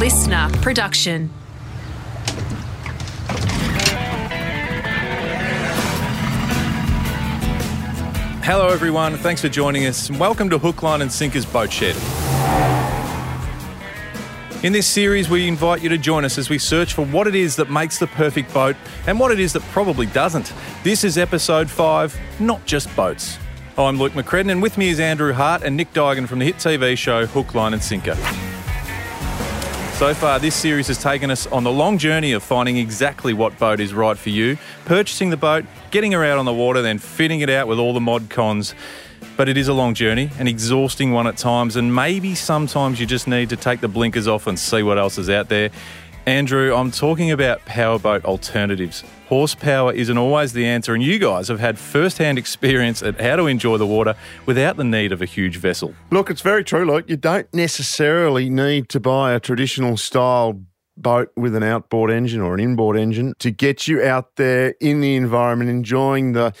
listener production. Hello, everyone. Thanks for joining us. and Welcome to Hookline and Sinker's Boat Shed. In this series, we invite you to join us as we search for what it is that makes the perfect boat and what it is that probably doesn't. This is episode five Not Just Boats. I'm Luke McCredden, and with me is Andrew Hart and Nick Duigan from the hit TV show Hook, Line and Sinker. So far, this series has taken us on the long journey of finding exactly what boat is right for you, purchasing the boat, getting her out on the water, then fitting it out with all the mod cons. But it is a long journey, an exhausting one at times, and maybe sometimes you just need to take the blinkers off and see what else is out there. Andrew, I'm talking about powerboat alternatives. Horsepower isn't always the answer, and you guys have had first hand experience at how to enjoy the water without the need of a huge vessel. Look, it's very true. Like, you don't necessarily need to buy a traditional style boat with an outboard engine or an inboard engine to get you out there in the environment, enjoying the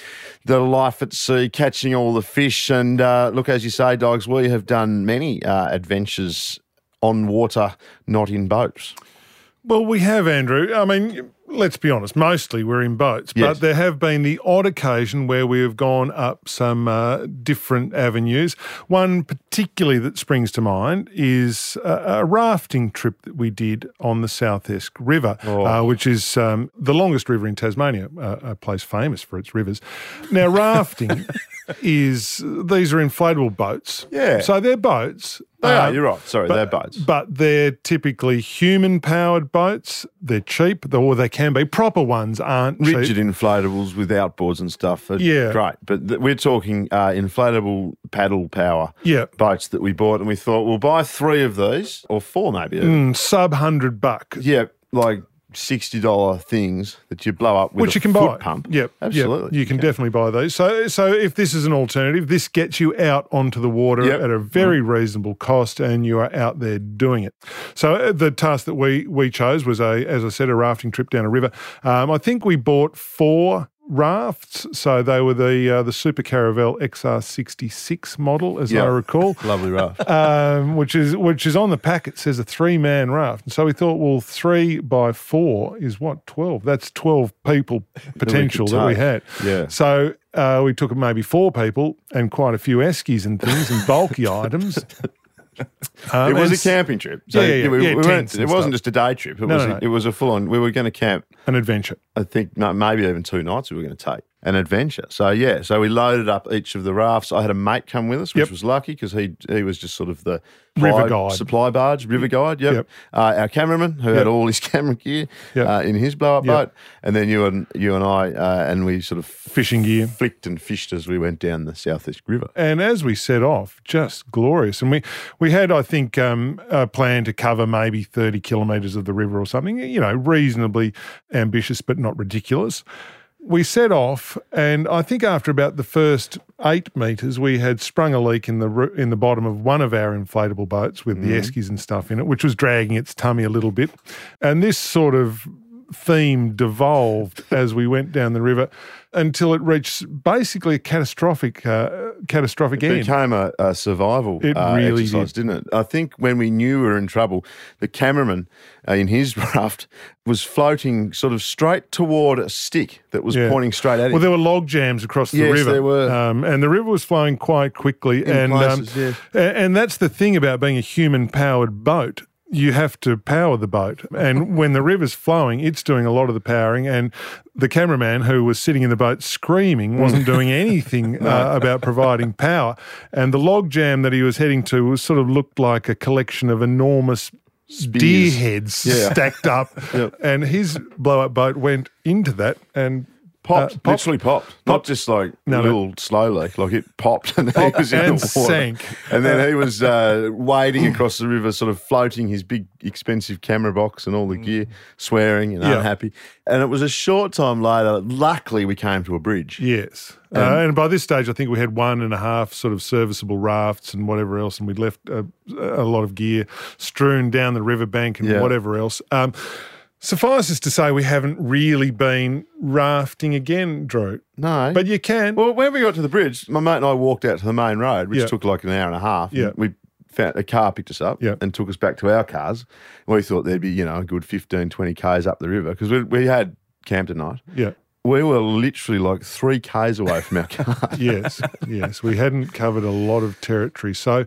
the life at sea, catching all the fish. And uh, look, as you say, dogs, we have done many uh, adventures on water, not in boats. Well, we have, Andrew. I mean, let's be honest, mostly we're in boats, Yes. but there have been the odd occasion where we have gone up some uh, different avenues. One particularly that springs to mind is a, a rafting trip that we did on the South Esk River, Oh. uh, which is um, the longest river in Tasmania, uh, a place famous for its rivers. Now, rafting is these are inflatable boats. Yeah. So they're boats. They are, um, you're right. Sorry, but- they're boats. But they're typically human powered boats. They're cheap, or they can be. Proper ones aren't Rigid cheap. inflatables with outboards and stuff. Yeah. Great. But th- we're talking uh, inflatable paddle power Yeah. boats that we bought, and we thought we'll buy three of these, or four maybe. Mm, sub hundred buck. Yeah, like sixty dollar things that you blow up with Which a you can foot buy. pump. Yep, absolutely. Yep. You can definitely buy those. So, so if this is an alternative, this gets you out onto the water Yep. at a very reasonable cost, and you are out there doing it. So, uh, the task that we we chose was a, as I said, a rafting trip down a river. Um, I think we bought four rafts. So they were the uh, the Super Caravel XR66 model, as I recall. Lovely raft. um, which is which is on the pack. It says a three man raft, and so we thought, well, three by four is what twelve. That's twelve people potential that we, take. had. Yeah. So uh, we took maybe four people and quite a few eskies and things and bulky items. Um, it was a camping trip. So Yeah, yeah, yeah. we, Yeah, we it wasn't just a day trip. It No, was no, no. it was a full on. We were going to camp. an adventure. I think no, maybe even two nights we were going to take an adventure. So yeah, so we loaded up each of the rafts. I had a mate come with us, which Yep. was lucky because he he was just sort of the River guide. supply barge, river guide. Yep. Yep. Uh, our cameraman who Yep. had all his camera gear uh, in his blow up boat, and then you and you and I uh, and we sort of Fishing gear. flicked and fished as we went down the South Esk river. And as we set off, just glorious. And we, we had, I think, um, a plan to cover maybe 30 kilometres of the river or something, you know, reasonably ambitious, but not ridiculous. We set off, and I think after about the first eight metres, we had sprung a leak in the in the bottom of one of our inflatable boats with the mm-hmm. eskies and stuff in it, which was dragging its tummy a little bit. And this sort of theme devolved as we went down the river until it reached basically a catastrophic uh, catastrophic It end. became a, a survival It uh, really exercise, did. not it? I think when we knew we were in trouble, the cameraman uh, in his raft was floating sort of straight toward a stick that was Yeah. pointing straight at him. Well, there were log jams across the Yes, river. there were. Um, and the river was flowing quite quickly. In and, places, um, yeah. and that's the thing about being a human powered boat. You have to power the boat. And when the river's flowing, it's doing a lot of the powering. And the cameraman who was sitting in the boat screaming wasn't doing anything uh, about providing power. And the log jam that he was heading to was sort of looked like a collection of enormous deer heads Yeah. stacked up. Yep. And his blow up boat went into that and popped, uh, popped. literally popped. Not just like No, a no. little slow leak, like it popped and then he was in the water. sank. And then he was uh, wading across the river, sort of floating his big, expensive camera box and all the gear, swearing and Yeah. unhappy. And it was a short time later. Luckily, we came to a bridge. Yes. Uh, and by this stage, I think we had one and a half sort of serviceable rafts and whatever else, and we'd left a, a lot of gear strewn down the riverbank and Yeah. whatever else. Um, suffice it to say, we haven't really been rafting again, Drew. No, But you can. Well, when we got to the bridge, my mate and I walked out to the main road, which Yeah. took like an hour and a half. Yeah. We found, a car picked us up Yeah. and took us back to our cars. We thought there'd be, you know, a good 15, 20 Ks up the river because we, we had camped at night. Yeah. We were literally like three Ks away from our car. yes, yes. We hadn't covered a lot of territory. So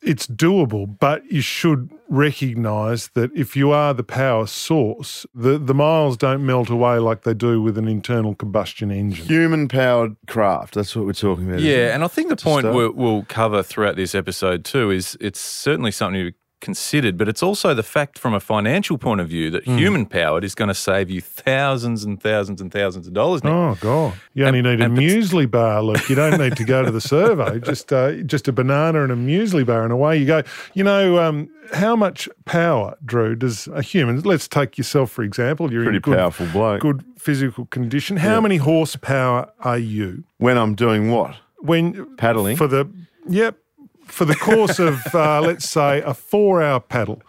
it's doable, but you should recognise that if you are the power source, the, the miles don't melt away like they do with an internal combustion engine. Human powered craft. That's what we're talking about. Yeah, and I think the point we'll, we'll cover throughout this episode too is it's certainly something to be considered, but it's also the fact from a financial point of view that human powered is going to save you thousands and thousands and thousands of dollars. Now. Oh God! You only need a and pot- muesli bar. Look, you don't need to go to the survey. Just uh, just a banana and a muesli bar, and away you go. You know um, how much power, Drew, does a human? Let's take yourself for example. You're Pretty in good, powerful bloke. good physical condition. How many horsepower are you When I'm doing what? when Paddling? for the? Yep, for the course of uh, let's say a four-hour paddle.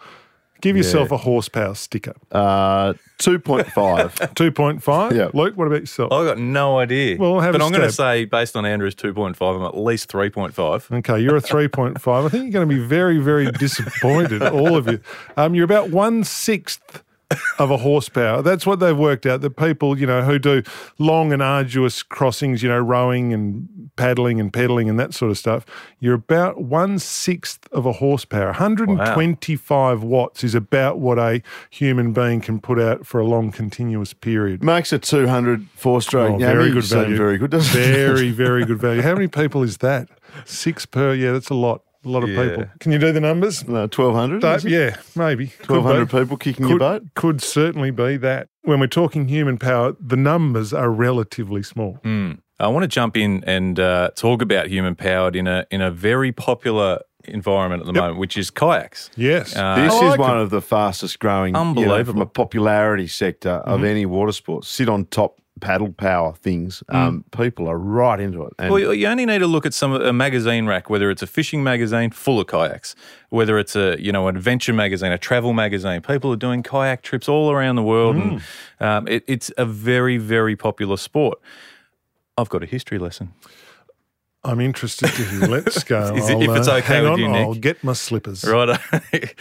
Give yourself a horsepower sticker. Uh, 2.5. Two point five. Yeah. Luke, what about yourself? I've got no idea. Well, have but a I'm going to stab. say, based on Andrew's 2.5, I'm at least 3.5. Okay, you're a 3.5. I think you're going to be very, very disappointed, all of you. Um, you're about one sixth of a horsepower. That's what they've worked out. The people, you know, who do long and arduous crossings, you know, rowing and paddling and pedaling and that sort of stuff, you're about one sixth of a horsepower. 125 watts is about what a human being can put out for a long, continuous period. Makes a 200 four stroke. Oh, very good value. Very good, doesn't? Very, very good value. How many people is that? Six per. Yeah, that's a lot. A lot of Yeah. people. Can you do the numbers? No, 1,200. That- is yeah, maybe. 1,200 people kicking could, your boat. Could certainly be that. When we're talking human power, the numbers are relatively small. I want to jump in and uh, talk about human powered in a in a very popular environment at the Yep. moment, which is kayaks. Yes. Uh, This I is one them. of the fastest growing, you know, Unbelievable. from a popularity sector of Mm-hmm. any water sport. Sit on top paddle power things. Mm. Um, people are right into it. And Well, you only need to look at some a magazine rack, whether it's a fishing magazine full of kayaks, whether it's a you know an adventure magazine, a travel magazine. People are doing kayak trips all around the world, and Mm. um, it, it's a very very popular sport. I've got a history lesson. I'm interested to hear. Let's go. Is it- if I'll, uh, it's okay hang with on, you, Nick. I'll get my slippers. Right.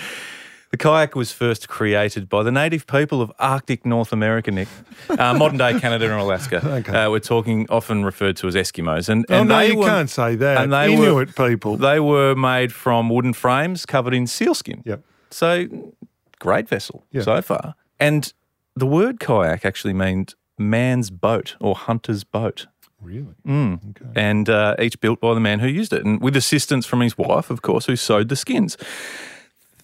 the kayak was first created by the native people of Arctic North America, Nick. Uh, modern day Canada and Alaska. Okay. Uh, we're talking often referred to as Eskimos. And, Oh, no, they you were, can't say that. and they were- people. They were made from wooden frames covered in sealskin. Yep. So, great vessel Yeah. so far. And the word kayak actually means man's boat or hunter's boat. Really? Mm. Okay. And uh, each built by the man who used it, and with assistance from his wife, of course, who sewed the skins.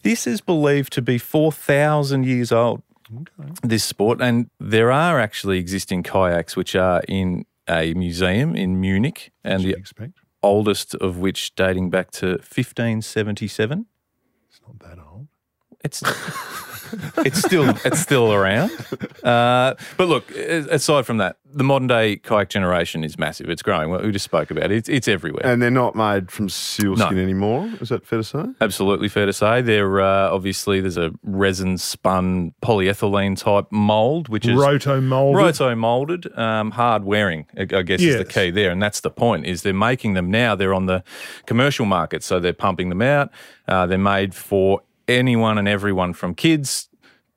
This is believed to be 4,000 years old, Okay. this sport. And there are actually existing kayaks which are in a museum in Munich, and the expect. oldest of which dating back to 1577. It's not that old. It's it's still it's still around. Uh, but look, aside from that, the modern day kayak generation is massive. It's growing. We just spoke about it. It's, it's everywhere. and they're not made from sealskin No. anymore. Is that fair to say? Absolutely fair to say. There uh, obviously there's a resin spun polyethylene type mold, which is Roto molded. roto molded, um, hard wearing. I I guess is the key there, and that's the point. Is they're making them now. They're on the commercial market, so they're pumping them out. Uh, they're made for anyone and everyone, from kids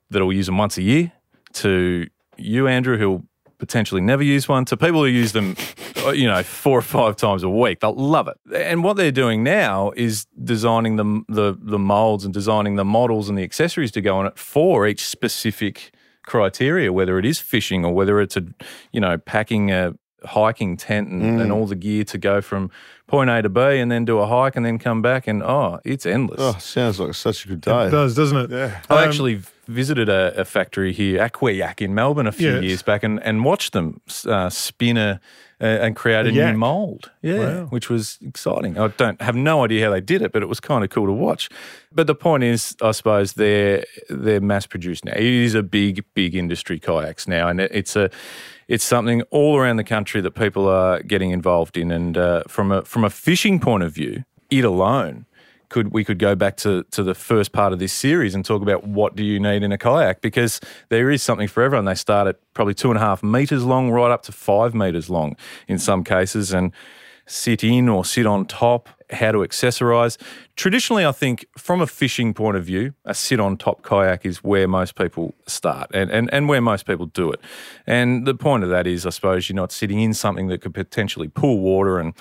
that'll use them once a year to you, Andrew, who'll potentially never use one, to people who use them, uh, you know, four or five times a week. They'll love it. And what they're doing now is designing the the, the molds and designing the models and the accessories to go on it for each specific criteria, whether it is fishing or whether it's a, you know, packing a hiking tent and, and all the gear to go from point A to B and then do a hike and then come back and oh, it's endless. Oh, sounds like such a good day. It does, doesn't it? Yeah. I Um, actually visited a, a factory here, Aquayak in Melbourne, a few Yes. years back, and, and watched them uh, spin a, and create a, A new mold. Yeah, Wow. which was exciting. I don't have no idea how they did it, but it was kind of cool to watch. But the point is, I suppose they're they're mass produced now. It is a big, big industry kayaks now, and it, it's a it's something all around the country that people are getting involved in. And uh, from a from a fishing point of view, it alone could we could go back to, to the first part of this series and talk about what do you need in a kayak because there is something for everyone. They start at probably two and a half meters long, right up to five meters long in some cases, and sit in or sit on top. how to accessorize. Traditionally, I think from a fishing point of view, a sit on top kayak is where most people start and, and, and where most people do it. And the point of that is, I suppose, you're not sitting in something that could potentially pull water and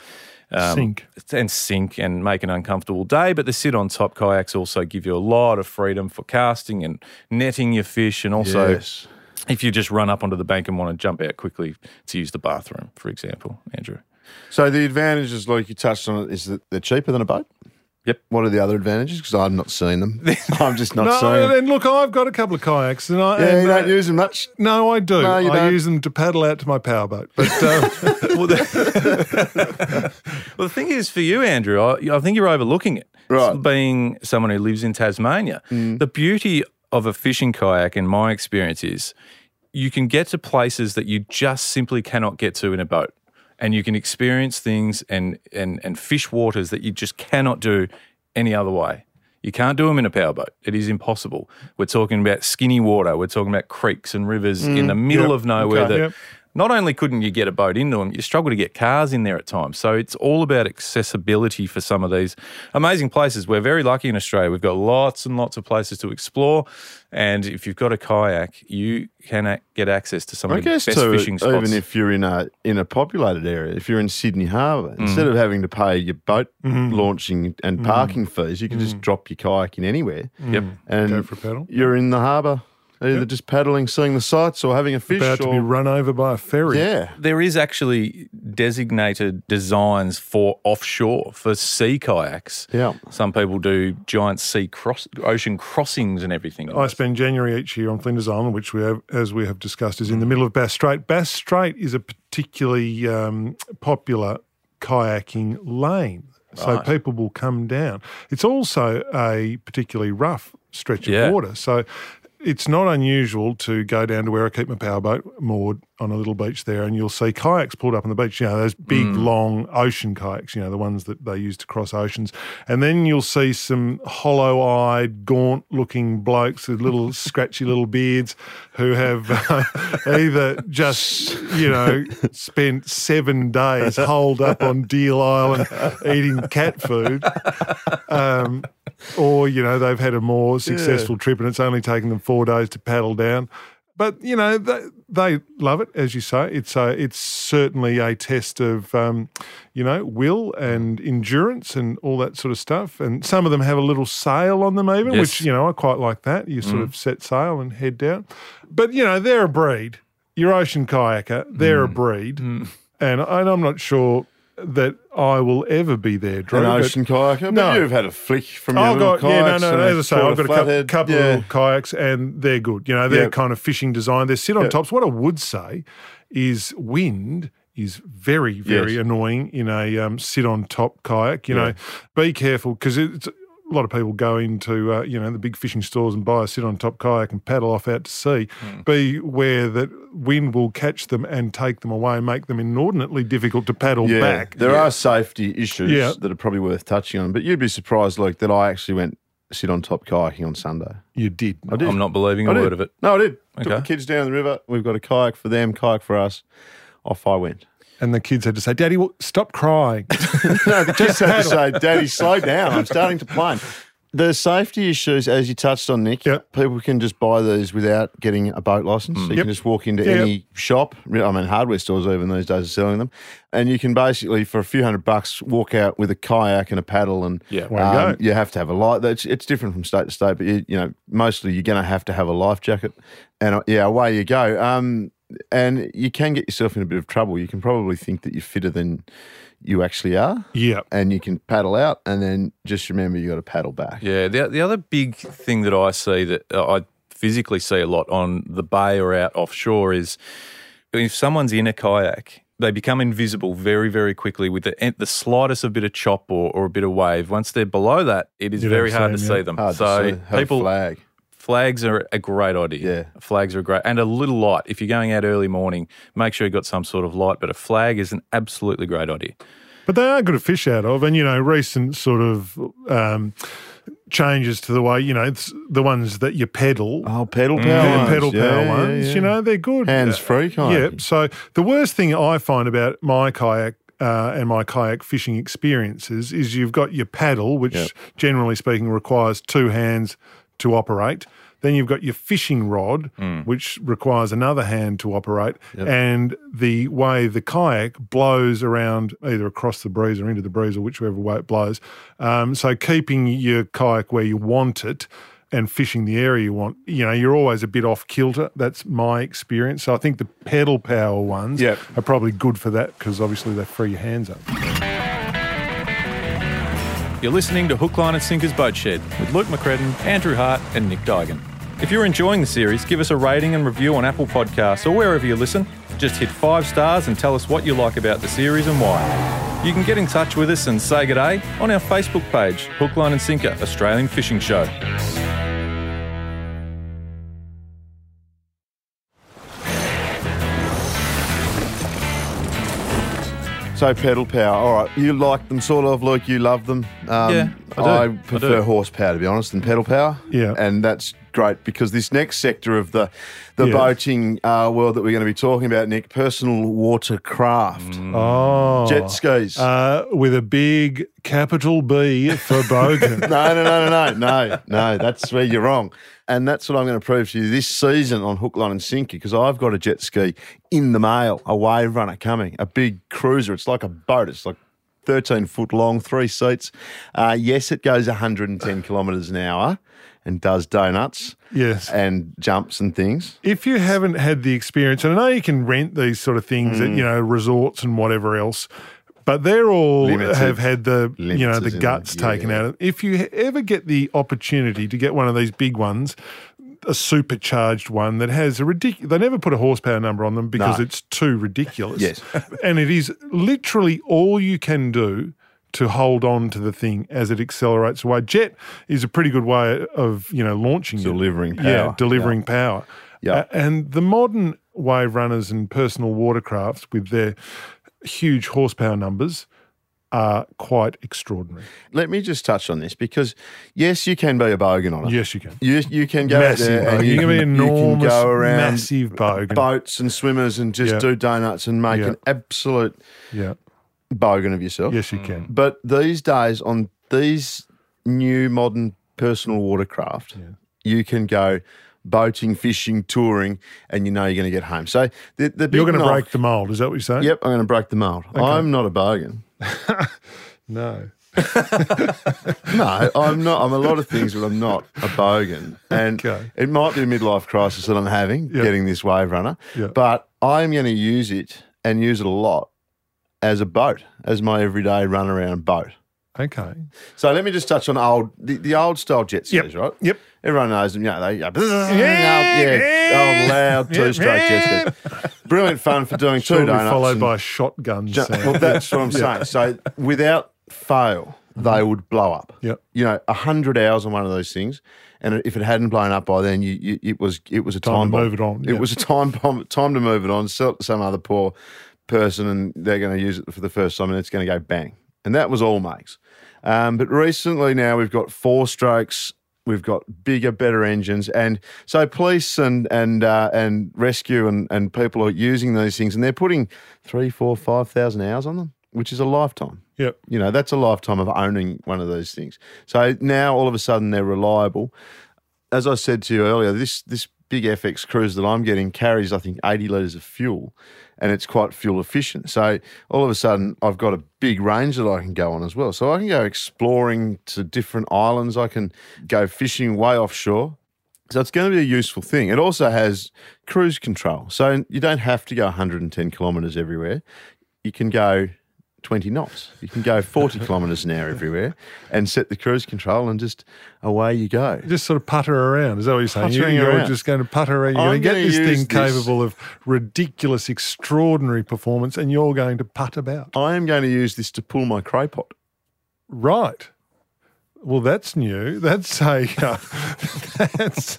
um, Sink. and sink and make an uncomfortable day. But the sit on top kayaks also give you a lot of freedom for casting and netting your fish, and also Yes. if you just run up onto the bank and want to jump out quickly to use the bathroom, for example, Andrew. So the advantages, like you touched on it, is that they're cheaper than a boat. Yep. What are the other advantages? Because I'm not seeing them. I'm just not No, seeing them. and look, I've got a couple of kayaks, and I Yeah, and, you don't uh, use them much. No, I do. No, you I don't. use them to paddle out to my powerboat. But uh, well, the, well, the thing is for you, Andrew, I, I think you're overlooking it. Right. Being someone who lives in Tasmania, the beauty of a fishing kayak, in my experience, is you can get to places that you just simply cannot get to in a boat. And you can experience things and, and, and fish waters that you just cannot do any other way. You can't do them in a powerboat. It is impossible. We're talking about skinny water. We're talking about creeks and rivers in mm. the middle Yep. of nowhere Okay. that Yep. Not only couldn't you get a boat into them, you struggle to get cars in there at times. So it's all about accessibility for some of these amazing places. We're very lucky in Australia. We've got lots and lots of places to explore. And if you've got a kayak, you can a- get access to some I of the guess best too, fishing spots. even if you're in a in a populated area, if you're in Sydney Harbour, Mm. instead of having to pay your boat Mm-hmm. launching and parking fees, you can just drop your kayak in anywhere, Yep. and Go for a paddle. you're in the harbour, either just paddling, seeing the sights, or having a fish. about to be run over by a ferry. yeah, There is actually designated designs for offshore for sea kayaks. Yeah. Some people do giant sea cross ocean crossings and everything. I spend January each year on Flinders Island, which we have, as we have discussed, is in the middle of Bass Strait. Bass Strait is a particularly um, popular kayaking lane, so Right. people will come down. It's also a particularly rough stretch of Yeah. water, so it's not unusual to go down to where I keep my powerboat moored on a little beach there, and you'll see kayaks pulled up on the beach. You know those big, long ocean kayaks. You know the ones that they use to cross oceans, and then you'll see some hollow-eyed, gaunt-looking blokes with little scratchy little beards who have uh, either just you know spent seven days holed up on Deal Island eating cat food. Um, or you know they've had a more successful trip and it's only taken them four days to paddle down. But you know they, they love it, as you say. It's a, it's certainly a test of um, you know will and endurance and all that sort of stuff. And some of them have a little sail on them, even, Yes. which you know I quite like that. You sort mm. of set sail and head down. But you know they're a breed. Your ocean kayaker, they're a mm. breed, mm. and, and I'm not sure that I will ever be there. Drew, an ocean kayaker. But No. you've had a flick from your I've little got yeah, no, no. As I say, I've got a cou- flathead. couple Yeah. of kayaks, and they're good. You know, they're Yep. kind of fishing design. They sit on Yep. tops. What I would say is wind is very, very Yes. annoying in a um, sit on top kayak. You Yeah. know, be careful because it's. A lot of people go into uh, you know the big fishing stores and buy a sit on top kayak and paddle off out to sea. Hmm. Be aware that wind will catch them and take them away, and make them inordinately difficult to paddle Yeah, back. there are safety issues Yeah. that are probably worth touching on. But you'd be surprised, Luke, that I actually went sit on top kayaking on Sunday. You did. I did. I'm not believing a I did. word of it. No, I did. Took the kids down the river. We've got a kayak for them, kayak for us. Off I went. And the kids had to say, "Daddy, well, stop crying." No, the kids had to say, Daddy, slow down. I'm starting to plane. The safety issues, as you touched on, Nick, Yep. people can just buy these without getting a boat license. So you Yep. can just walk into Yeah, any shop. I mean, hardware stores even these days are selling them. And you can basically, for a few hundred bucks, walk out with a kayak and a paddle. And Yeah. To go. you have to have a life. It's, it's different from state to state, but you, you know, mostly you're going to have to have a life jacket. And uh, yeah, away you go. Um, and you can get yourself in a bit of trouble. You can probably think that you're fitter than you actually are yeah. and you can paddle out, and then just remember you got to paddle back. Yeah, the, the other big thing that I see that uh, I physically see a lot on the bay or out offshore is if someone's in a kayak, they become invisible very, very quickly with the, the slightest of bit of chop or, or a bit of wave. Once they're below that, it is You very hard to see 'em, yeah. see them. Hard so to see. Have a people flag. Flags are a great idea. Yeah. Flags are great. And a little light. If you're going out early morning, make sure you've got some sort of light, but a flag is an absolutely great idea. But they are good to fish out of, and you know, recent sort of um, changes to the way you know it's the ones that you pedal, Oh, pedal power. yeah, ones. pedal Yeah, power yeah, ones. yeah. You know, they're good. Hands free kind. Yeah. So the worst thing I find about my kayak uh, and my kayak fishing experiences is you've got your paddle, which Yep. generally speaking requires two hands to operate. Then you've got your fishing rod, which requires another hand to operate. And the way the kayak blows around either across the breeze or into the breeze or whichever way it blows. Um, so keeping your kayak where you want it and fishing the area you want, you know, you're always a bit off kilter. That's my experience. So I think the pedal power ones Yep. are probably good for that because obviously they free your hands up. You're listening to Hook, Line and Sinker's Boat Shed with Luke McCredden, Andrew Hart, and Nick Duigan. If you're enjoying the series, give us a rating and review on Apple Podcasts or wherever you listen. Just hit five stars and tell us what you like about the series and why. You can get in touch with us and say good day on our Facebook page, Hook, Line and Sinker Australian Fishing Show. So pedal power. All right, you like them sort of, Luke. You love them. Um, Yeah, I do. I prefer do. horsepower to be honest than pedal power. Yeah. and that's great because this next sector of the the Yeah. boating uh, world that we're going to be talking about, Nick, personal watercraft, Oh. jet skis. Uh, with a big capital B for Bogan. no, no, no, no, no, no, no. That's where you're wrong. And that's what I'm going to prove to you this season on Hook, Line and Sinker because I've got a jet ski in the mail, a wave runner coming, a big cruiser. It's like a boat. It's like 13 foot long, three seats. Uh, yes, it goes 110 kilometres an hour and does donuts yes. and jumps and things. If you haven't had the experience, and I know you can rent these sort of things Mm. at, you know, resorts and whatever else, but they're all Limited. have had the, you know, the guts taken yeah. out of them. If you ever get the opportunity to get one of these big ones, a supercharged one that has a ridiculous, they never put a horsepower number on them because No. it's too ridiculous. Yes. and it is literally all you can do to hold on to the thing as it accelerates away. Jet is a pretty good way of, you know, launching it. Delivering Yeah, power. delivering power. Yeah. Uh, and the modern wave runners and personal watercrafts with their huge horsepower numbers are quite extraordinary. Let me just touch on this because, yes, you can be a bogan on it. Yes, you can. You, you can go out Massive there and you, You can be you enormous, go around massive bogan. boats and swimmers and just Yeah. do donuts and make Yeah. an absolute Yeah. bogan of yourself. Yes, you can. Mm. But these days, on these new modern personal watercraft, you can go boating, fishing, touring, and you know you're going to get home. So the, the You're going to break the mold. Is that what you're saying? Yep, I'm going to break the mold. I'm not a bogan. No. No, I'm not. I'm a lot of things, but I'm not a bogan. And Okay. it might be a midlife crisis that I'm having, Yeah. getting this wave runner. Yeah. But I'm going to use it and use it a lot as a boat, as my everyday run around boat. Okay. So let me just touch on old the, the old style jet skis, Yep. right? Yep. Everyone knows them. You know, they go, yeah, old loud two stroke jet skis. Brilliant fun for doing two Shortly donuts. followed and by shotguns. ju- well, that's what I'm saying. So without fail, they would blow up. Yep. You know, a hundred hours on one of those things, and if it hadn't blown up by then, you, you it was it was a Time time, to bomb. move it on, It was a time bomb. Time to move it on. Sell it to some other poor person, and they're going to use it for the first time, and it's going to go bang. And that was all makes. Um, but recently now we've got four strokes. We've got bigger, better engines, and so police and and uh, and rescue and, and people are using these things, and they're putting three, four, five thousand hours on them, which is a lifetime. Yep. You know, that's a lifetime of owning one of those things. So now all of a sudden they're reliable. As I said to you earlier, this this big FX cruise that I'm getting carries, I think, 80 litres of fuel and it's quite fuel efficient. So all of a sudden I've got a big range that I can go on as well. So I can go exploring to different islands. I can go fishing way offshore. So it's going to be a useful thing. It also has cruise control. So you don't have to go 110 kilometres everywhere. You can go 20 knots. You can go 40 kilometres an hour everywhere and set the cruise control and just away you go. Just sort of putter around. Is that what you're saying? Puttering You're around. just going to putter around. You're I'm going to get this thing this- capable of ridiculous, extraordinary performance, and you're going to putt about. I am going to use this to pull my cray pot. Right. Well, that's new. That's a uh, that's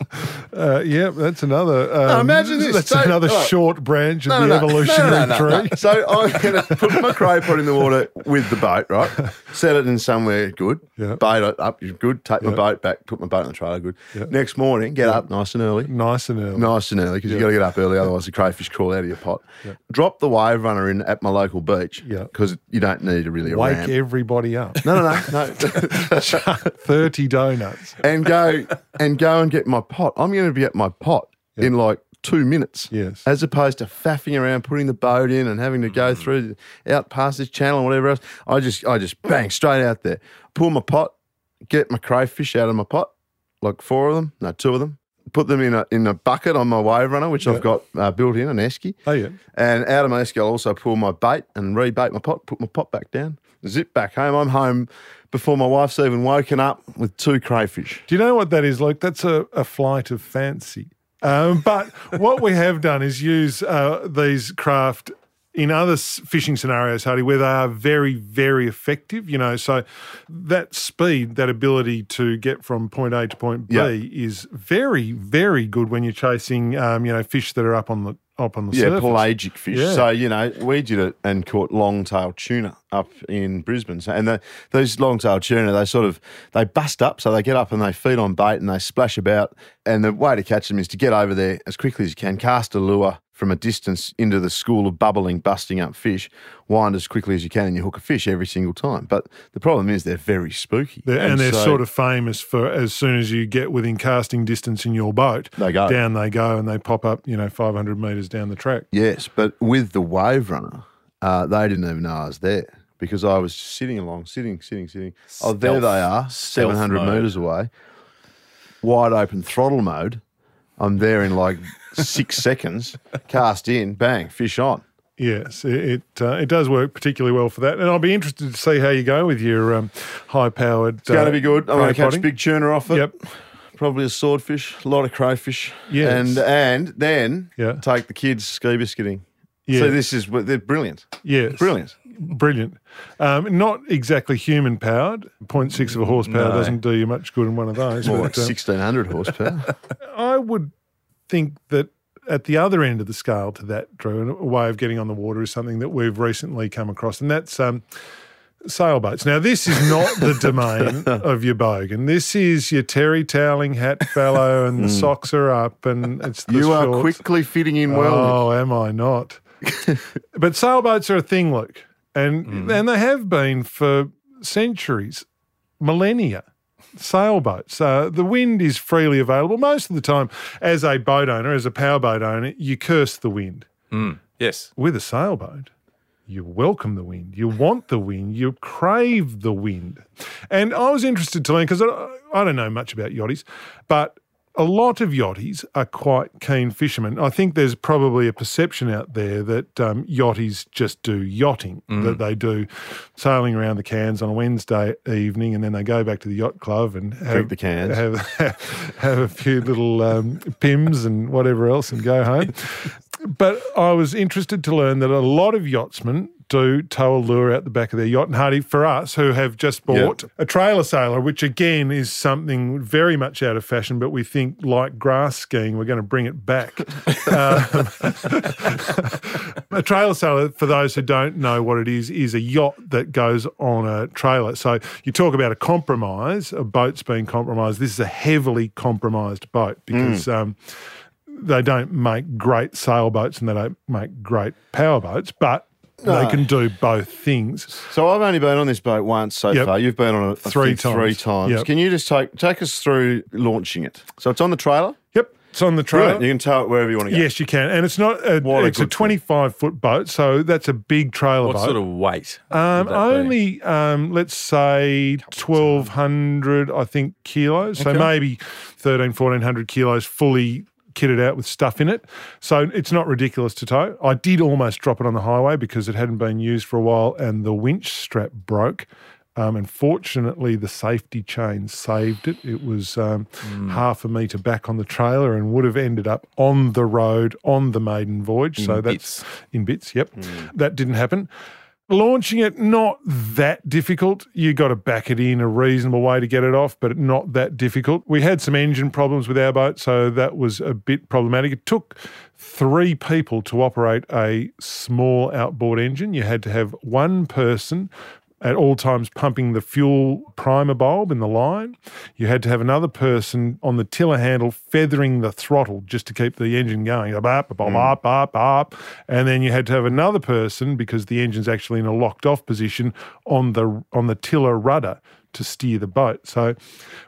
uh, yeah. That's another. Um, imagine this. That's So- another right. short branch of No, the no, no. evolutionary No, no, no, no, tree. no. So I'm going to put my cray pot in the water with the boat, right? Set it in somewhere good. Yeah. Bait it up, you're good. Take my boat back, put my boat in the trailer, good. Yeah. Next morning, get up nice and early. Nice and early. Nice and early because you've got to get up early, otherwise the crayfish crawl out of your pot. Drop the wave runner in at my local beach Yeah. because you don't need to really a Wake ramp. everybody up. No, no, no, no. Thirty donuts. and go and go and get my pot. I'm going to be at my pot in like two minutes. Yes. As opposed to faffing around, putting the boat in, and having to go through out past this channel and whatever else. I just, I just bang straight out there. Pull my pot, get my crayfish out of my pot, like four of them, no, two of them. Put them in a in a bucket on my wave runner, which I've got uh, built in an esky. Oh yeah. And out of my esky, I'll also pull my bait and rebait my pot, put my pot back down, zip back home. I'm home before my wife's even woken up with two crayfish. Do you know what that is, Luke? That's a, a flight of fancy. Um, but what we have done is use uh, these craft in other fishing scenarios, Hardy, where they are very, very effective. You know, so that speed, that ability to get from point A to point B Yeah. is very, very good when you're chasing, um, you know, fish that are up on the up on the Yeah, surface. pelagic fish. Yeah. So you know, we did it and caught long-tailed tuna up in Brisbane. So, and the, those long-tailed tuna, they sort of they bust up, so they get up and they feed on bait and they splash about. And the way to catch them is to get over there as quickly as you can, cast a lure from a distance into the school of bubbling, busting up fish, wind as quickly as you can, and you hook a fish every single time. But the problem is they're very spooky, They're- and they're so- sort of famous for as soon as you get within casting distance in your boat, They go. down they go and they pop up, you know, 500 metres down the track. Yes, but with the wave runner, uh, they didn't even know I was there because I was just sitting along, sitting, sitting, sitting. Oh, there they are, 700 metres away, wide open throttle mode. I'm there in like six seconds, cast in, bang, fish on. Yes, it it, uh, it does work particularly well for that, and I'll be interested to see how you go with your um, high-powered. It's going to be good. I'm going to catch big tuna off it. Yep. Probably a swordfish, a lot of crayfish. Yes. And and then Yeah. take the kids ski biscuiting. Yeah. So this is they're brilliant. Yes, Brilliant. Brilliant. Um, not exactly human powered. 0.6 of a horsepower No. doesn't do you much good in one of those. More but, like um, 1600 horsepower. I would think that at the other end of the scale to that, Drew, a way of getting on the water is something that we've recently come across, and that's um, sailboats. Now, this is not the domain of your bogan. This is your terry toweling hat fellow, and the socks are up, and it's the you are quickly fitting in well. Oh, am I not? but sailboats are a thing, Luke, and Hmm. and they have been for centuries, millennia. Sailboats. Uh, the wind is freely available most of the time. As a boat owner, as a powerboat owner, you curse the wind. Yes. With a sailboat, you welcome the wind. You want the wind. You crave the wind. And I was interested to learn because I, I don't know much about yachties, but a lot of yachties are quite keen fishermen. I think there's probably a perception out there that um, yachties just do yachting, that they do sailing around the cans on a Wednesday evening and then they go back to the yacht club and have, the cans. have, have a few little um, Pimm's and whatever else and go home. But I was interested to learn that a lot of yachtsmen do tow a lure out the back of their yacht. And Hardy, for us who have just bought a trailer sailor, which again is something very much out of fashion, but we think like grass skiing, we're going to bring it back. Um, a trailer sailor, for those who don't know what it is, is a yacht that goes on a trailer. So you talk about a compromise, a boat's being compromised. This is a heavily compromised boat because. Um, they don't make great sailboats and they don't make great powerboats, but they can do both things. So I've only been on this boat once so Yep. far. You've been on it Three think, Three times. times. Yep. Can you just take take us through launching it? So it's on the trailer. Yep, it's on the trailer. Brilliant. You can tow it wherever you want to go. Yes, you can, and it's not. A, What a it's a good thing. twenty-five foot boat, so that's a big trailer What boat. sort of weight? um, would that be? only um, let's say twelve hundred, I think, kilos. So maybe 13, 1400 kilos fully kitted out with stuff in it. So it's not ridiculous to tow. I did almost drop it on the highway because it hadn't been used for a while, and the winch strap broke. Um, and fortunately, the safety chain saved it. It was um, Hmm. half a metre back on the trailer and would have ended up on the road on the maiden voyage. so that's bits. in bits. Yep, that didn't happen. Launching it not that difficult. You got to back it in a reasonable way to get it off, but not that difficult. We had some engine problems with our boat, so that was a bit problematic. It took three people to operate a small outboard engine. You had to have one person at all times pumping the fuel primer bulb in the line. You had to have another person on the tiller handle feathering the throttle just to keep the engine going. Up, up, up, mm. up, up, up. And then you had to have another person because the engine's actually in a locked off position on the on the tiller rudder to steer the boat. So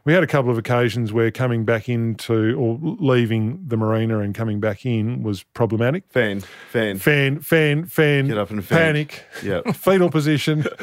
we had a couple of occasions where coming back into or leaving the marina and coming back in was problematic. Fan, fan. Fan, fan, fan, Get up and fan. panic, Yeah. fetal position.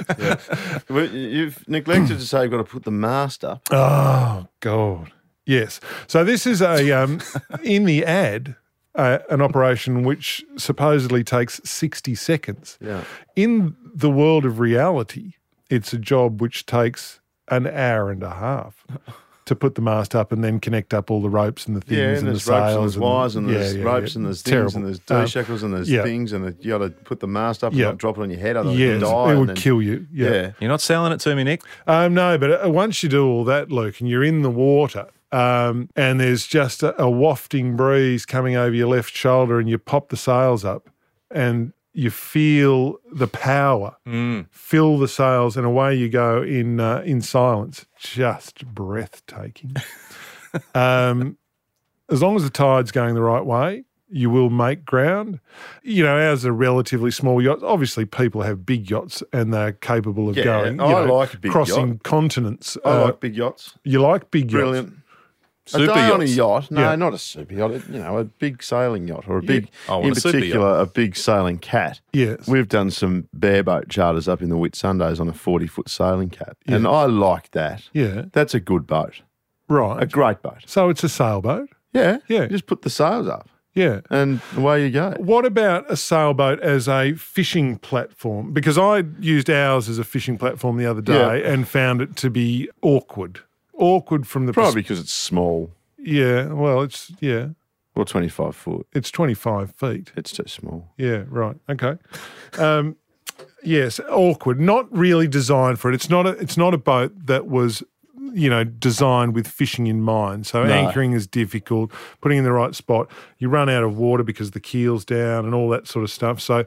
Well, You've neglected to say you've got to put the mast up. Oh God, yes. So this is a um, in the ad. Uh, an operation which supposedly takes 60 seconds. Yeah. In the world of reality, it's a job which takes an hour and a half to put the mast up and then connect up all the ropes and the things Yeah, and, and the there's ropes and sails there's wires and the- there's yeah, yeah, ropes yeah. and there's things terrible. and there's Um, D shackles and there's yeah. things and you got to put the mast up and Yeah. not drop it on your head otherwise yes, you die. it would then- kill you. Yeah. Yeah. You're not selling it to me, Nick. Um, no, but uh, once you do all that, Luke, and you're in the water, um, and there's just a, a wafting breeze coming over your left shoulder, and you pop the sails up, and you feel the power fill the sails, and away you go in uh, in silence. Just breathtaking. um, as long as the tide's going the right way, you will make ground. You know, ours are relatively small yachts. Obviously, people have big yachts and they're capable of Yeah, going. I know, like big crossing yacht. continents. I Uh, like big yachts. you like big yachts. Brilliant. Super a day on a yacht? No, Yeah. not a super yacht. You know, a big sailing yacht or a big, oh, I want in a particular, a big sailing cat. Yes. We've done some bareboat charters up in the Whitsundays on a 40 foot sailing cat. And I like that. yeah. That's a good boat, Right. a great boat. So it's a sailboat. Yeah. Yeah. Just put the sails up Yeah. and away you go. What about a sailboat as a fishing platform? Because I used ours as a fishing platform the other day and found it to be awkward. Awkward from the Probably because it's small yeah. Well, it's yeah. or 25 foot. It's twenty five feet. It's too small. Yeah. Right. Okay. Um, yes. Awkward. Not really designed for it. It's not a. It's not a boat that was. You know, designed with fishing in mind. So No. anchoring is difficult, putting in the right spot. You run out of water because the keel's down and all that sort of stuff. So i-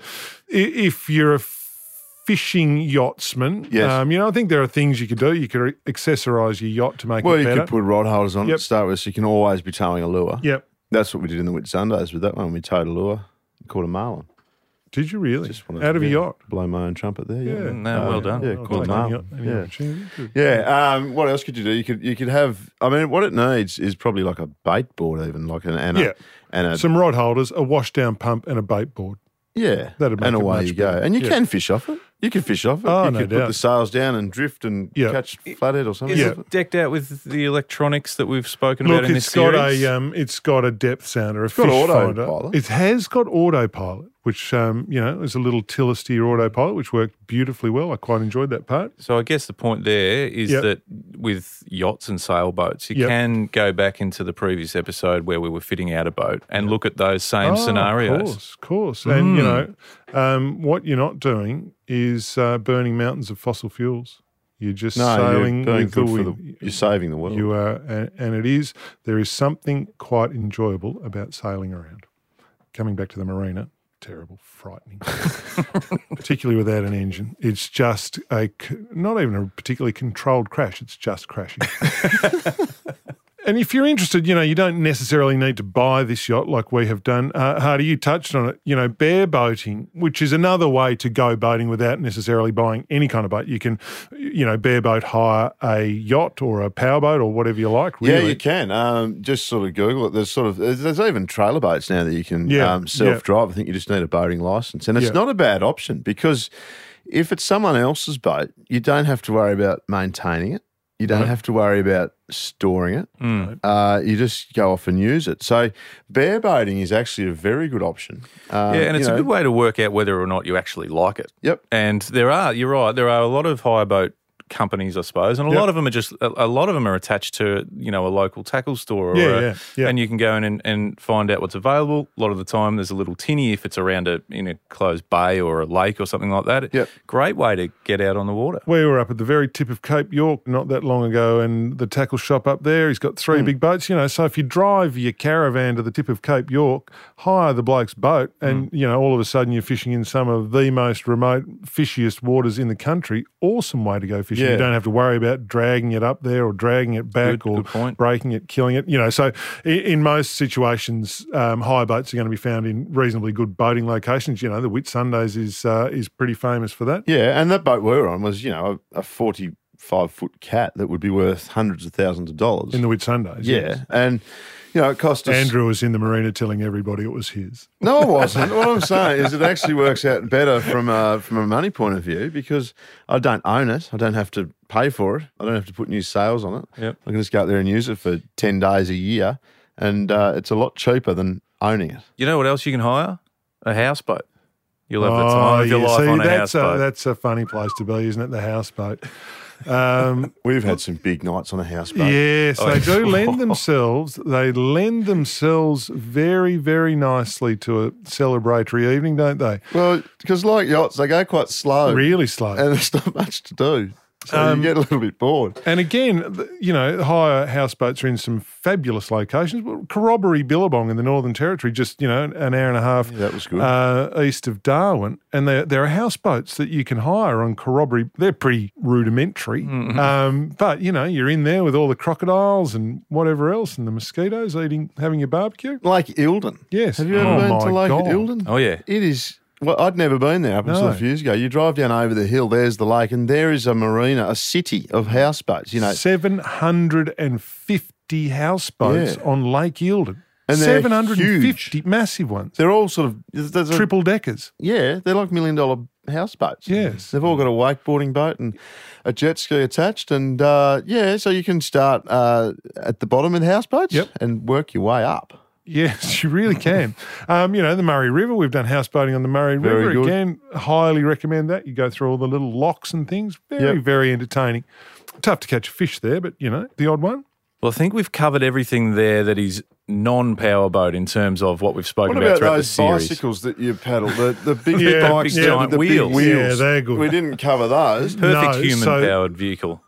if you're a fishing yachtsman, Yes. um, you know, I think there are things you could do. You could accessorize your yacht to make Well, it better. Well, you could put rod holders on Yep. to start with, so you can always be towing a lure. yep. That's what we did in the Whitsundays with that one. We towed a lure, caught a marlin. Did you really? Just wanted Out to, of a yacht? Blow my own trumpet there. Yeah. Yeah. No, well done. Yeah, caught a marlin. any- any Yeah. Yeah. Um, what else could you do? You could you could have. I mean, what it needs is probably like a bait board, even like an and a, Yeah. and a Some rod holders, a washdown pump, and a bait board. yeah, That'd make and it away much you go. better. And you Yeah. can fish off it. You can fish off it. Oh, you no could put the sails down and drift and Yeah. catch flathead or something. Is Yeah. it decked out with the electronics that we've spoken Look, about in it's this got series? a um, it's got a depth sounder, a got fish autopilot. finder. It has got autopilot, which um, you know is a little tiller steer autopilot, which worked beautifully well. I quite enjoyed that part. So I guess the point there is Yep. that with yachts and sailboats, you Yep. can go back into the previous episode where we were fitting out a boat and look at those same Oh, scenarios. Of course, of course. And, you Mm. know, um, what you're not doing is uh, burning mountains of fossil fuels. You're just No, sailing you're doing with the for wind. the. You're saving the world. You are, and, and it is, there is something quite enjoyable about sailing around. Coming back to the marina, terrible, frightening, particularly without an engine. It's just a not even a particularly controlled crash, it's just crashing. And if you're interested, you know, you don't necessarily need to buy this yacht like we have done. Uh, Hardy, you touched on it, you know, bare boating, which is another way to go boating without necessarily buying any kind of boat. You can, you know, bare boat hire a yacht or a powerboat or whatever you like, Yeah, you can. Um, just sort of Google it. There's sort of there's, there's even trailer boats now that you can Yeah, um, self drive. I think you just need a boating license, and it's Yeah. not a bad option because if it's someone else's boat, you don't have to worry about maintaining it. You don't No. have to worry about storing it. Mm. Uh, you just go off and use it. So bare boating is actually a very good option. Um, Yeah, and it's you a good way to work out whether or not you actually like it. Yep. And there are, you're right, there are a lot of hire boat companies, I suppose, and a Yep. lot of them are just a, a lot of them are attached to you know a local tackle store, or Yeah, a- yeah, yeah. and you can go in and, and find out what's available. A lot of the time, there's a little tinny if it's around a in a closed bay or a lake or something like that. Yep. Great way to get out on the water. We were up at the very tip of Cape York not that long ago, and the tackle shop up there, he's got three hmm. big boats. You know, so if you drive your caravan to the tip of Cape York, hire the bloke's boat, and hmm. you know, all of a sudden you're fishing in some of the most remote, fishiest waters in the country. Awesome way to go fishing. Yeah. You don't have to worry about dragging it up there or dragging it back Good- or good breaking it, killing it. You know, so i- in most situations, um, hire boats are going to be found in reasonably good boating locations. You know, the Whitsundays is uh, is pretty famous for that. Yeah, and that boat we were on was, you know, a, a 45 foot cat that would be worth hundreds of thousands of dollars. In the Whitsundays, yeah. yes. And, you know, it cost us. Andrew was in the marina telling everybody it was his. No, it wasn't. what I'm saying is it actually works out better from a, from a money point of view because I don't own it. I don't have to pay for it. I don't have to put new sails on it. Yep. I can just go out there and use it for 10 days a year. And uh, it's a lot cheaper than owning it. You know what else you can hire? A houseboat. You'll have the Oh, time of your yeah. life See, on a that's houseboat. A, that's a funny place to be, isn't it? The houseboat. Um, We've had some big nights on a houseboat. yes, Oh, they do lend themselves. They lend themselves very, very nicely to a celebratory evening, don't they? Well, because like yachts, they go quite slow. Really slow. And there's not much to do. So Um, you get a little bit bored. And again, you know, hire houseboats are in some fabulous locations. Well, Corroboree Billabong in the Northern Territory, just you know, an hour and a half Yeah, that was good. uh, east of Darwin, and there there are houseboats that you can hire on Corroboree. They're pretty rudimentary, Mm-hmm. um, but you know, you're in there with all the crocodiles and whatever else, and the mosquitoes eating, having your barbecue. Lake Eildon. Yes. Have you ever Oh been to my Lake God. Eildon? oh yeah. It is. Well, I'd never been there up until No. a few years ago. You drive down over the hill, there's the lake, and there is a marina, a city of houseboats. You know, Seven hundred and fifty houseboats Yeah. on Lake Eildon. And they're Seven hundred and fifty massive ones, they're all sort of triple deckers. Yeah, they're like million dollar houseboats. Yes. they've all got a wakeboarding boat and a jet ski attached, and uh, yeah, so you can start uh, at the bottom of the houseboats Yep. and work your way up. Yes, you really can. um, you know, the Murray River, we've done houseboating on the Murray Very River. good. Again, highly recommend that. You go through all the little locks and things. Very, Yep. very entertaining. Tough to catch a fish there, but, you know, the odd one. Well, I think we've covered everything there that is non-power boat in terms of what we've spoken What about about throughout the those series. bicycles that you paddle? The the big Yeah, bikes, big the- giant the big wheels. wheels. Yeah, they're good. We didn't cover those. Perfect No, human-powered vehicle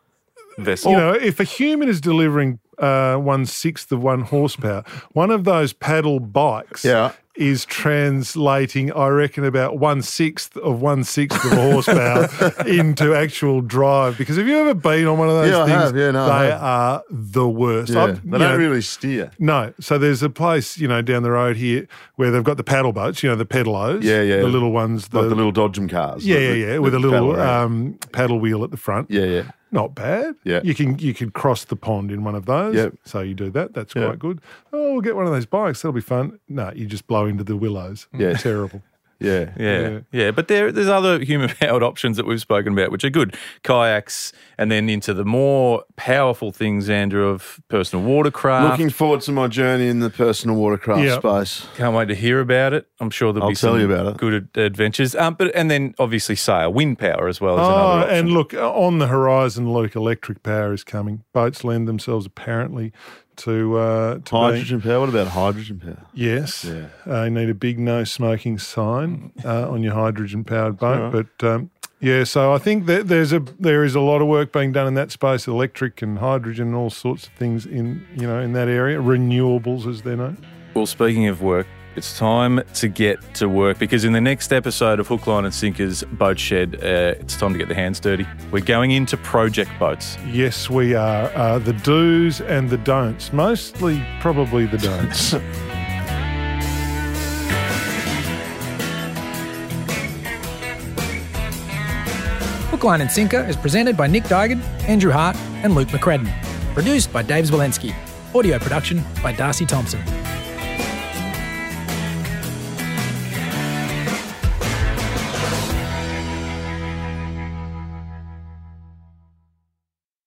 vessel. You know, if a human is delivering uh, one sixth of one horsepower, one of those paddle bikes Yeah. is translating, I reckon, about one sixth of one sixth of a horsepower into actual drive. Because have you ever been on one of those Yeah, I things? have. Yeah, no, I they are the worst. Yeah, I've- they don't know, really steer. No. So there's a place, you know, down the road here where they've got the paddle boats, you know, the pedalos. Yeah, yeah. The little ones. Like the little Dodgem cars. yeah, that- yeah, yeah, with a that paddle little um, paddle wheel at the front. yeah, yeah. Not bad. Yeah. You can you can cross the pond in one of those. Yep. So you do that. That's Yep. quite good. Oh, we'll get one of those bikes. That'll be fun. No, you just blow into the willows. Yeah. Terrible. Yeah. Yeah, Yeah. yeah, but there, there's other human-powered options that we've spoken about, which are good. Kayaks, and then into the more powerful things, Andrew, of personal watercraft. Looking forward to my journey in the personal watercraft Yeah. space. Can't wait to hear about it. I'm sure there'll I'll be tell some you about it. good ad- adventures. Um, but and then obviously sail, wind power as well as Oh, another option. and look on the horizon, Luke. Electric power is coming. Boats lend themselves apparently to uh, to being- Hydrogen power. What about hydrogen power? Yes. Yeah. Uh, you need a big no smoking sign uh, on your hydrogen powered boat. All right. But um, yeah, so I think that there's a there is a lot of work being done in that space, electric and hydrogen and all sorts of things in you know in that area, renewables as they're known. Well, speaking of work, it's time to get to work because in the next episode of Hook, Line and Sinker's Boat Shed, uh, it's time to get the hands dirty. We're going into project boats. Yes, we are uh, the do's and the don'ts. Mostly, probably the don'ts. Hook, Line and Sinker is presented by Nick Duigan, Andrew Hart, and Luke McCredden. Produced by Dave Zwolensky. Audio production by Darcy Thompson.